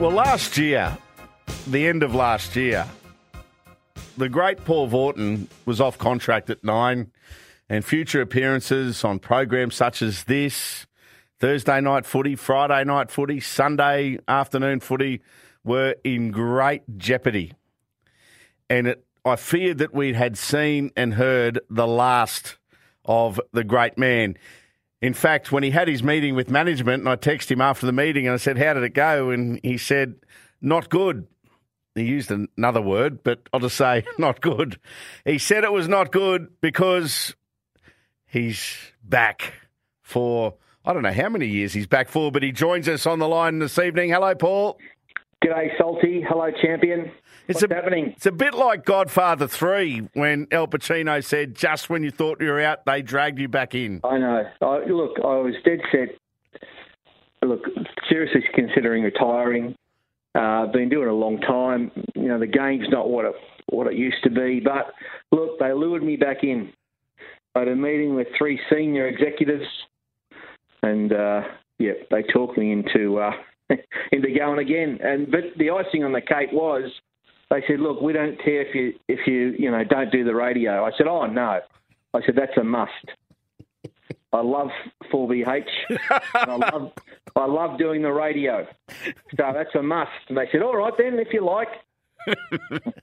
Well, last year, the end of last year, the great Paul Vautin was off contract at nine, and future appearances on programs such as this, Thursday night footy, Friday night footy, Sunday afternoon footy, were in great jeopardy. And it, I feared that we had seen and heard the last of the great man. In fact, when he had his meeting with management, and I texted him after the meeting and I said, How did it go? And he said, Not good. He used another word, but I'll just say, Not good. He said it was not good because he's back for, I don't know how many years he's back for, but he joins us on the line this evening. Hello, Paul. G'day, Salty. Hello, champion. It's What's a, happening? It's a bit like Godfather 3 when Al Pacino said, just when you thought you were out, they dragged you back in. I know. I, look, I was dead set. Look, seriously considering retiring. Uh, been doing it a long time. You know, the game's not what it what it used to be. But look, they lured me back in. I had a meeting with three senior executives, and uh, yeah, they talked me into uh, into going again. And but the icing on the cake was they said, "Look, we don't care if you if you you know don't do the radio." I said, "Oh no," I said, "That's a must." I love 4BH. I love I love doing the radio, so that's a must. And they said, "All right then, if you like."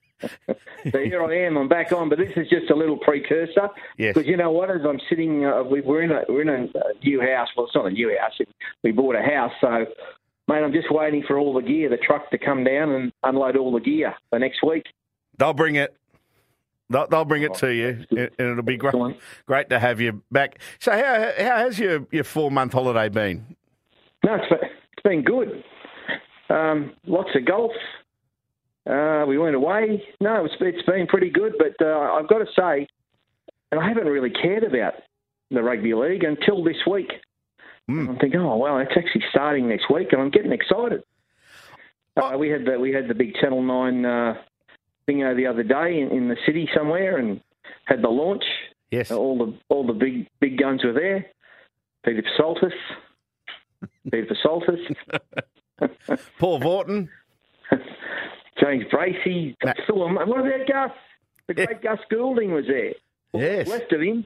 so here I am. I'm back on, but this is just a little precursor. Yes. Because you know what? As I'm sitting, uh, we, we're in a we're in a new house. Well, it's not a new house. We bought a house, so mate, I'm just waiting for all the gear, the truck to come down and unload all the gear for next week. They'll bring it. They'll, they'll bring it to you, and it'll be great, great to have you back. So, how, how has your, your four month holiday been? No, it's been, it's been good. Um, lots of golf. Uh, we went away. No, it's, it's been pretty good, but uh, I've got to say, and I haven't really cared about the rugby league until this week. Mm. I'm thinking, oh well, it's actually starting next week, and I'm getting excited. Uh, we had the we had the big Channel Nine uh, bingo the other day in, in the city somewhere, and had the launch. Yes. All the all the big big guns were there. Peter Psaltis, Peter Psaltis, Paul Vautin. James Bracey, Ma- Phil. What about Gus? The great Gus Goulding was there. Yes. left of him,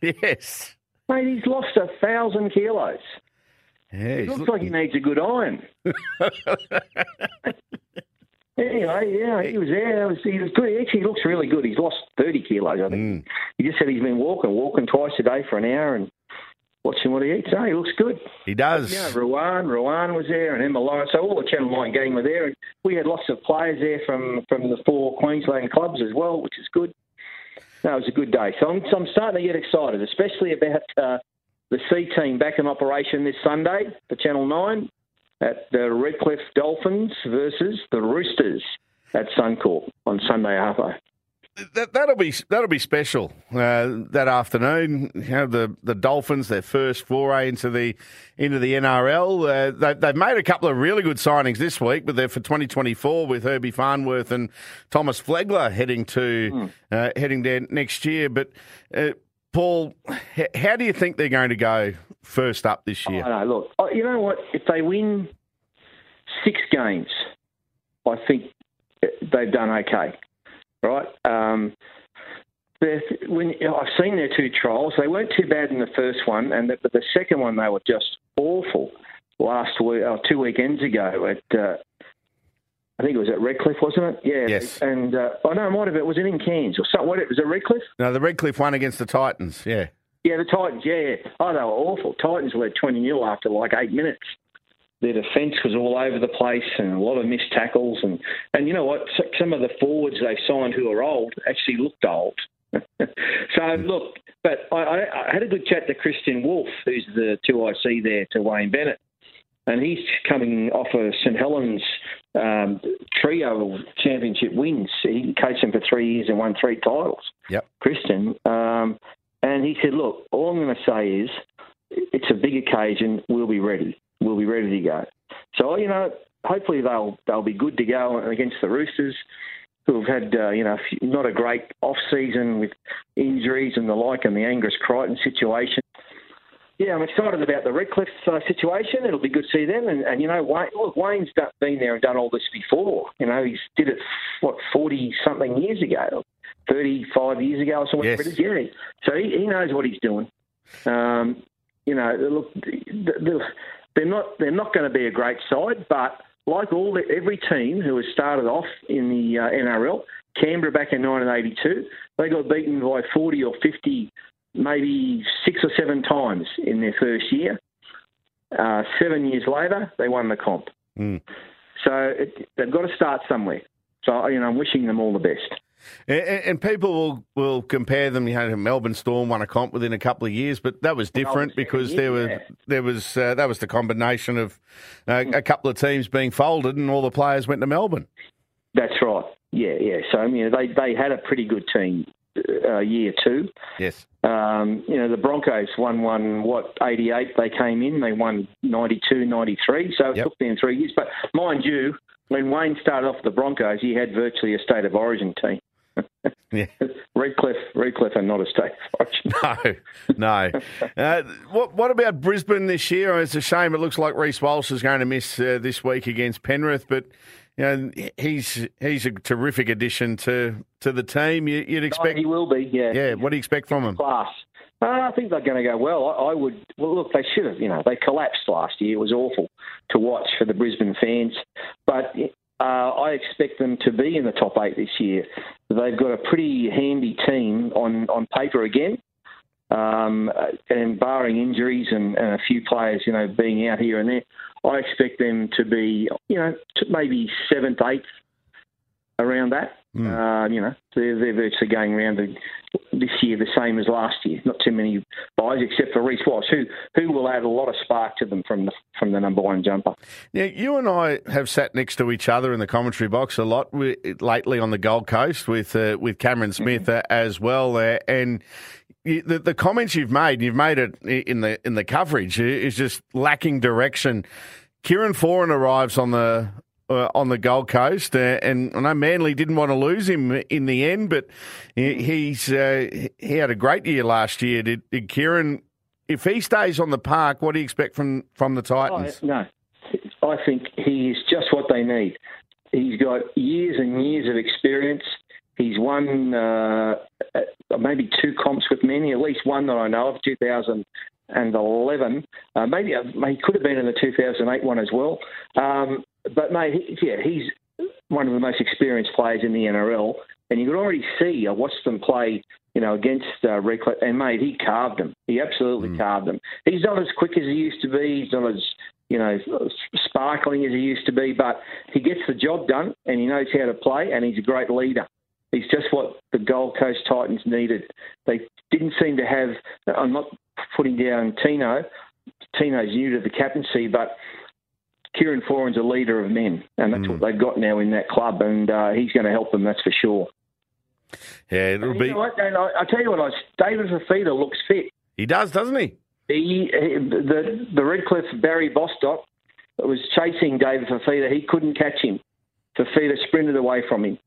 Yes. Mate, he's lost a thousand kilos. Yeah, he's looks look- like he needs a good iron. anyway, yeah, he was there. Was, he was good. He actually looks really good. He's lost 30 kilos, I think. Mm. He just said he's been walking, walking twice a day for an hour and watching what he eats. Oh, he looks good. he does. Yeah, Rowan, Rowan was there, and Emma Lawrence. So all the Channel Nine gang were there, and we had lots of players there from from the four Queensland clubs as well, which is good. No, it was a good day. So I'm, so I'm starting to get excited, especially about uh, the C team back in operation this Sunday for Channel Nine at the Redcliffe Dolphins versus the Roosters at Suncorp on Sunday Arvo. That, that'll be that'll be special uh, that afternoon. You know, the the Dolphins their first foray into the into the NRL. Uh, they, they've made a couple of really good signings this week, but they're for 2024 with Herbie Farnworth and Thomas Flegler heading to uh, heading there next year. But uh, Paul, h- how do you think they're going to go first up this year? I know. Look, oh, you know what? If they win six games, I think they've done okay. Right? Um, when know, I've seen their two trials, they weren't too bad in the first one, and the, but the second one they were just awful. Last week, uh, two weekends ago at. Uh, I think it was at Redcliffe, wasn't it? Yeah. Yes. And uh, oh no, it might have been. Was it in Cairns or something? What, was it Redcliffe? No, the Redcliffe won against the Titans. Yeah. Yeah, the Titans. Yeah, yeah. Oh, they were awful. Titans led twenty 0 after like eight minutes. Their defence was all over the place and a lot of missed tackles. And and you know what? Some of the forwards they signed who are old actually looked old. so look, but I, I, had a good chat to Kristian Woolf, who's the two IC there to Wayne Bennett, and he's coming off of St Helens um, trio of championship wins. He coached them for three years and won three titles. Yep. Christian. Um, and he said, look, all I'm going to say is it's a big occasion. We'll be ready. We'll be ready to go. So, you know, hopefully they'll they'll be good to go against the Roosters, who have had, uh, you know, not a great off season with injuries and the like, and the Angus Crichton situation. yeah, I'm excited about the Redcliffe uh, situation. It'll be good to see them. And, and you know, Wayne, look, Wayne's done, been there and done all this before. You know, he's did it what forty something years ago, thirty five years ago or something. Yes. Yeah. So he, he knows what he's doing. Um, you know, look, they're not they're not going to be a great side, but like all the, every team who has started off in the uh, NRL, Canberra back in 1982, they got beaten by 40 or 50 maybe six or seven times in their first year. Uh, seven years later, they won the comp. Mm. So it, they've got to start somewhere. So you know, I'm wishing them all the best. And, and people will, will compare them. You know, Melbourne Storm won a comp within a couple of years, but that was different because there was yeah. there was uh, that was the combination of uh, a couple of teams being folded and all the players went to Melbourne. That's right. Yeah, yeah. So I mean, they they had a pretty good team uh, year two. Yes. Um, you know, the Broncos won one, what, 88 they came in. They won 92, 93. So it Yep. took them three years. But mind you, when Wayne started off the Broncos, he had virtually a state of origin team. Yeah. Redcliffe, Redcliffe are not a state origin. No, no. Uh, what what about Brisbane this year? It's a shame. It looks like Reece Walsh is going to miss uh, this week against Penrith, but you know he's he's a terrific addition to to the team. You, you'd expect, he will be, yeah. yeah. What do you expect from him? class. Uh, I think they're going to go well. I, I would. Well, look, they should have. You know, they collapsed last year. It was awful to watch for the Brisbane fans. But uh, I expect them to be in the top eight this year. They've got a pretty handy team on on paper again. Um, and barring injuries and, and a few players, you know, being out here and there, I expect them to be, you know, maybe seventh, eighth, around that. Uh, you know, they're, they're virtually going around the, this year the same as last year. Not too many buys except for Reece Walsh, who who will add a lot of spark to them from the from the number one jumper. Now, you and I have sat next to each other in the commentary box a lot lately on the Gold Coast with uh, with Cameron Smith uh, as well, uh, and. you- The, the comments you've made, you've made it in the in the coverage, is just lacking direction. Kieran Foran arrives on the uh, on the Gold Coast, uh, and I know Manly didn't want to lose him in the end, but he, he's uh, he had a great year last year. Did, did Kieran? If he stays on the park, what do you expect from from the Titans? I, no, I think he is just what they need. He's got years and years of experience. He's won uh, uh, maybe two comps with Manly, at least one that I know of, 2011. Uh, maybe uh, he could have been in the 2008 one as well. Um, but mate, he, yeah, he's one of the most experienced players in the NRL, and you could already see. I watched them play, you know, against uh, and mate, he carved them. He absolutely carved them. He's not as quick as he used to be. He's not as you know sparkling as he used to be, but he gets the job done, and he knows how to play, and he's a great leader. He's just what the Gold Coast Titans needed. They didn't seem to have. I'm not putting down Tino. Tino's new to the captaincy, but Kieran Foran's a leader of men, and that's what they've got now in that club, and uh, he's going to help them. That's for sure. Yeah, it'll And be. you know? And I, I tell you what, I, David Fifita looks fit. He does, doesn't he? He, he the the Redcliffe Barry Bostock was chasing David Fifita. He couldn't catch him. Fifita sprinted away from him.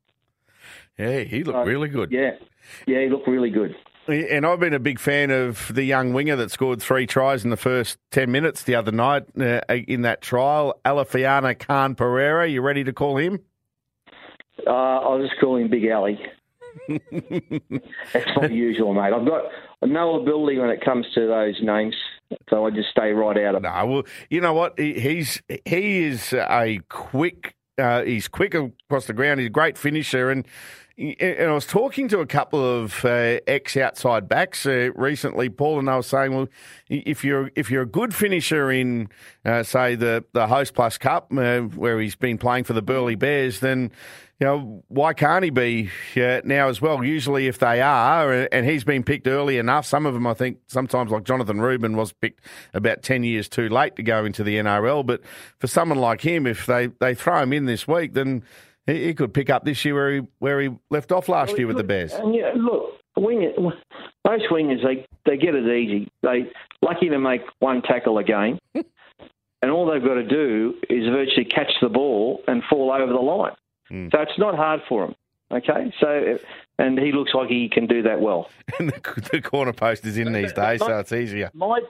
Yeah, he looked Uh, really good. Yeah, yeah, he looked really good. And I've been a big fan of the young winger that scored three tries in the first 10 minutes the other night uh, in that trial, Alofiana Khan Pereira. You ready to call him? Uh, I'll just call him Big Alley. That's not usual, mate. I've got no ability when it comes to those names, so I just stay right out of it. No, well, you know what? He, he's he is a quick. Uh, he's quick across the ground. He's a great finisher, and and I was talking to a couple of uh, ex outside backs uh, recently, Paul, and they were saying, well, if you're if you're a good finisher in uh, say the the Hostplus Cup, uh, where he's been playing for the Burleigh Bears, then you know, why can't he be uh, now as well? Usually, if they are, uh, and he's been picked early enough, some of them, I think, sometimes like Jonathan Rubin was picked about 10 years too late to go into the NRL. But for someone like him, if they, they throw him in this week, then he, he could pick up this year where he, where he left off last year with the Bears. And yeah, look, wing most wingers they they get it easy. They lucky to make one tackle a game, and all they've got to do is virtually catch the ball and fall over the line. Hmm. So it's not hard for him. Okay, so and he looks like he can do that well. And the, the corner post is in these days, so it's easier. My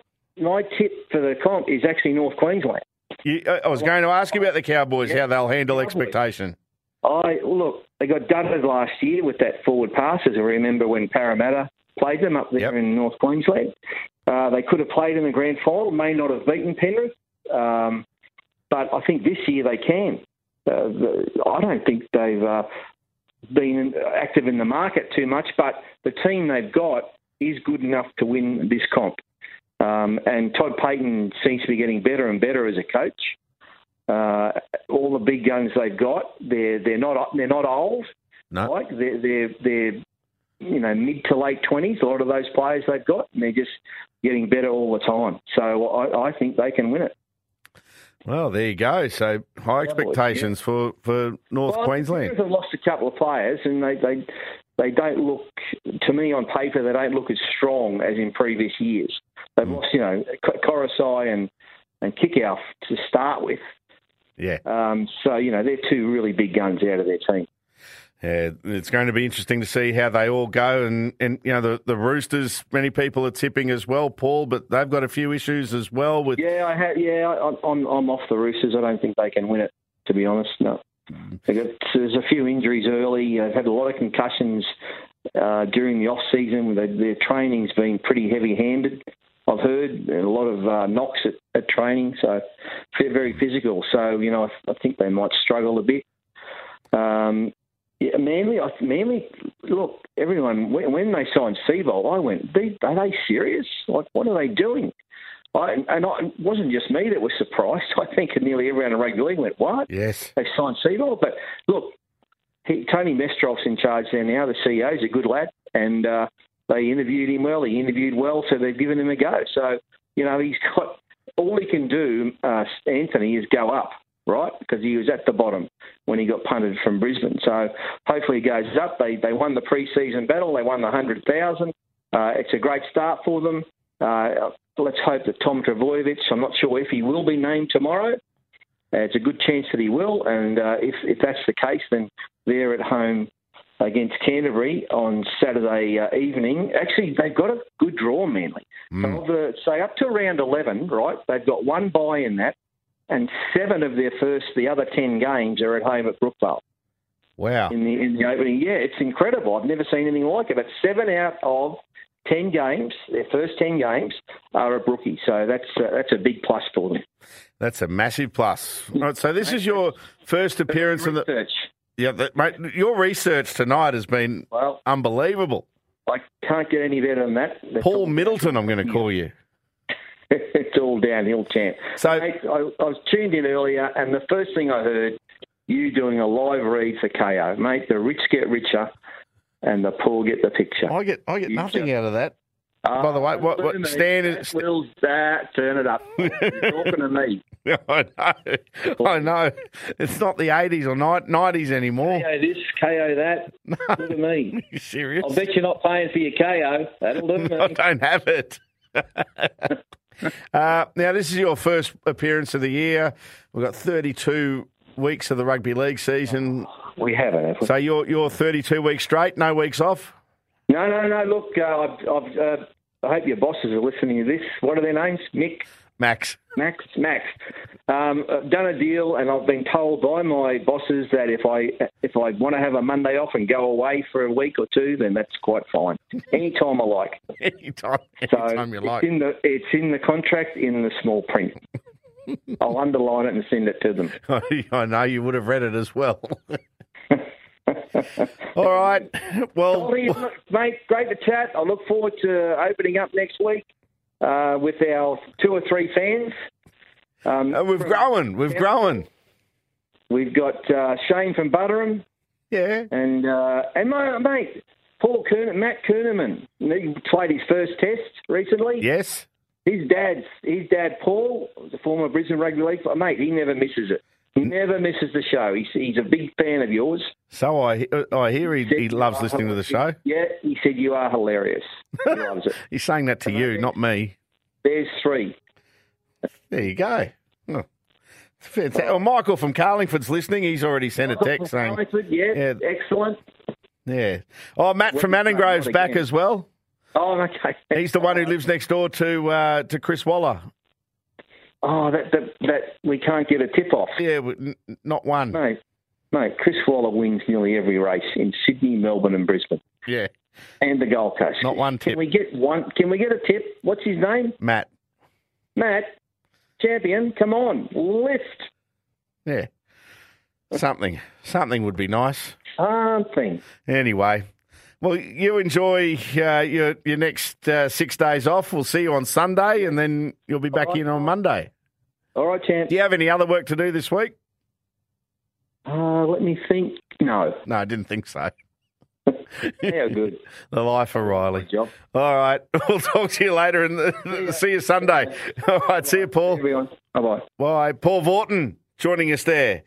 my tip for the comp is actually North Queensland. You, I was going to ask you about the Cowboys, how they'll handle Cowboys. expectation. I look, they got dudded last year with that forward pass. As I remember when Parramatta played them up there Yep. in North Queensland. Uh, they could have played in the grand final, may not have beaten Penrith, um, but I think this year they can. Uh, the, I don't think they've uh, been active in the market too much, but the team they've got is good enough to win this comp. Um, and Todd Payten seems to be getting better and better as a coach. Uh, all the big guns they've got, they're they're not they're not old. No. Like they're they're they're you know mid to late twenties. A lot of those players they've got, and they're just getting better all the time. So I, I think they can win it. Well, there you go. So high expectations for, for North Well, Queensland. They've lost a couple of players, and they they they don't look to me on paper. They don't look as strong as in previous years. They've Mm. lost, you know, Coruscant and and Kickoff to start with. Yeah. Um, so you know they're two really big guns out of their team. Yeah, it's going to be interesting to see how they all go, and, and you know the, the Roosters. Many people are tipping as well, Paul, but they've got a few issues as well with Yeah, I have. Yeah, I- I'm I'm off the Roosters. I don't think they can win it. To be honest, no. Got, there's a few injuries early. They've had a lot of concussions uh, during the off season. They, their training's been pretty heavy handed. I've heard a lot of uh, knocks at, at training, so they're very physical. So you know, I, I think they might struggle a bit. Um, yeah, Manly, I, Manly. Look, everyone when, when they signed Seibold, I went, "They- "Are they serious? Like, what are they doing?" I, and I, it wasn't just me that was surprised. I think nearly everyone in rugby league went, "What? yes, They signed Seibold?" But look, he, Tony Mestrov's in charge there now. The CEO is a good lad, and uh, they interviewed him well. He interviewed well, so they've given him a go. So you know, he's got all he can do. Uh, Anthony is go up, right? Because he was at the bottom when he got punted from Brisbane. So hopefully he goes up. They they won the pre-season battle. They won the hundred thousand. Uh, it's a great start for them. Uh, let's hope that Tom Trbojevic. I'm not sure if he will be named tomorrow. Uh, it's a good chance that he will, and uh, if if that's the case, then they're at home against Canterbury on Saturday uh, evening. Actually, they've got a good draw, Manly. So, of the, say up to round 11, right? They've got one bye in that, and seven of their first, the other 10 games are at home at Brookvale wow, in the in the opening. Yeah, it's incredible. I've never seen anything like it. But seven out of ten games, their first ten games, are at Brookie. So that's uh, that's a big plus for them. that's a massive plus. Right, so this is your first appearance in the. Yeah, the, mate. Your research tonight has been Well, unbelievable. I can't get any better than that. That's Paul Middleton, I'm going to call you. it's all downhill, champ. So- Mate, I, I was tuned in earlier, and the first thing I heard you doing a live read for Kayo, mate. The rich get richer, and the poor get the picture. I get I get You nothing just- out of that. Ah, by the way, what- what Stan is- that that turn it up. You're talking to me. I know, I know. It's not the 80s or 90s anymore. Kayo this, Kayo that. Look at me. you serious? I'll bet you're not paying for your Kayo. That'll do me. I don't have it. uh, now, this is your first appearance of the year. We've got 32 weeks of the rugby league season. We haven't. Have we? So you're you're 32 weeks straight, no weeks off. No, no, no. Look, uh, I've, I've, uh, I hope your bosses are listening to this. What are their names? Mick, Max. Max, Max. Um, I've done a deal, and I've been told by my bosses that if I if I want to have a Monday off and go away for a week or two, then that's quite fine. Anytime I like. Anytime, So anytime you it's in the it's in the contract in the small print. I'll underline it and send it to them. I know you would have read it as well. All right. Well, mate, great to chat. I look forward to opening up next week uh, with our two or three fans. Um, uh, we've grown. We've grown. We've got uh, Shane from Butterham Yeah. and uh, and my mate Paul Kuhn, Matt Kuhnemann. He played his first test recently. Yes. His dad's his dad Paul, the former Brisbane rugby league mate. He never misses it. He never misses the show. He's he's a big fan of yours. So I I hear he, he loves listening to the show. Yeah, he said you are hilarious. He loves it. He's saying that to you, not me. There's three. There you go. Oh. Fantastic. Well, Michael from Carlingford's listening. He's already sent a text saying, yeah, Yeah. excellent. "Yeah." Oh, Matt from Well, not back as well. Oh, okay. He's the one who lives next door to uh, to Chris Waller. Oh, that, that that we can't get a tip off. Yeah, not one. Mate, mate, Chris Waller wins nearly every race in Sydney, Melbourne, and Brisbane, Yeah, and the Gold Coast. Not one tip. Can we get one? Can we get a tip? What's his name? Matt. Matt, champion. Come on, lift Yeah, something something would be nice. something. Anyway, well, you enjoy uh, your your next uh, six days off. We'll see you on Sunday, and then you'll be back right. in on Monday. All right, champ. Do you have any other work to do this week? Uh, let me think. No. No, I didn't think so. Yeah, good. The life of Riley. Good job. All right, we'll talk to you later and see you Sunday. All right, see you, Paul. Bye bye. Bye. Paul Vautin joining us there.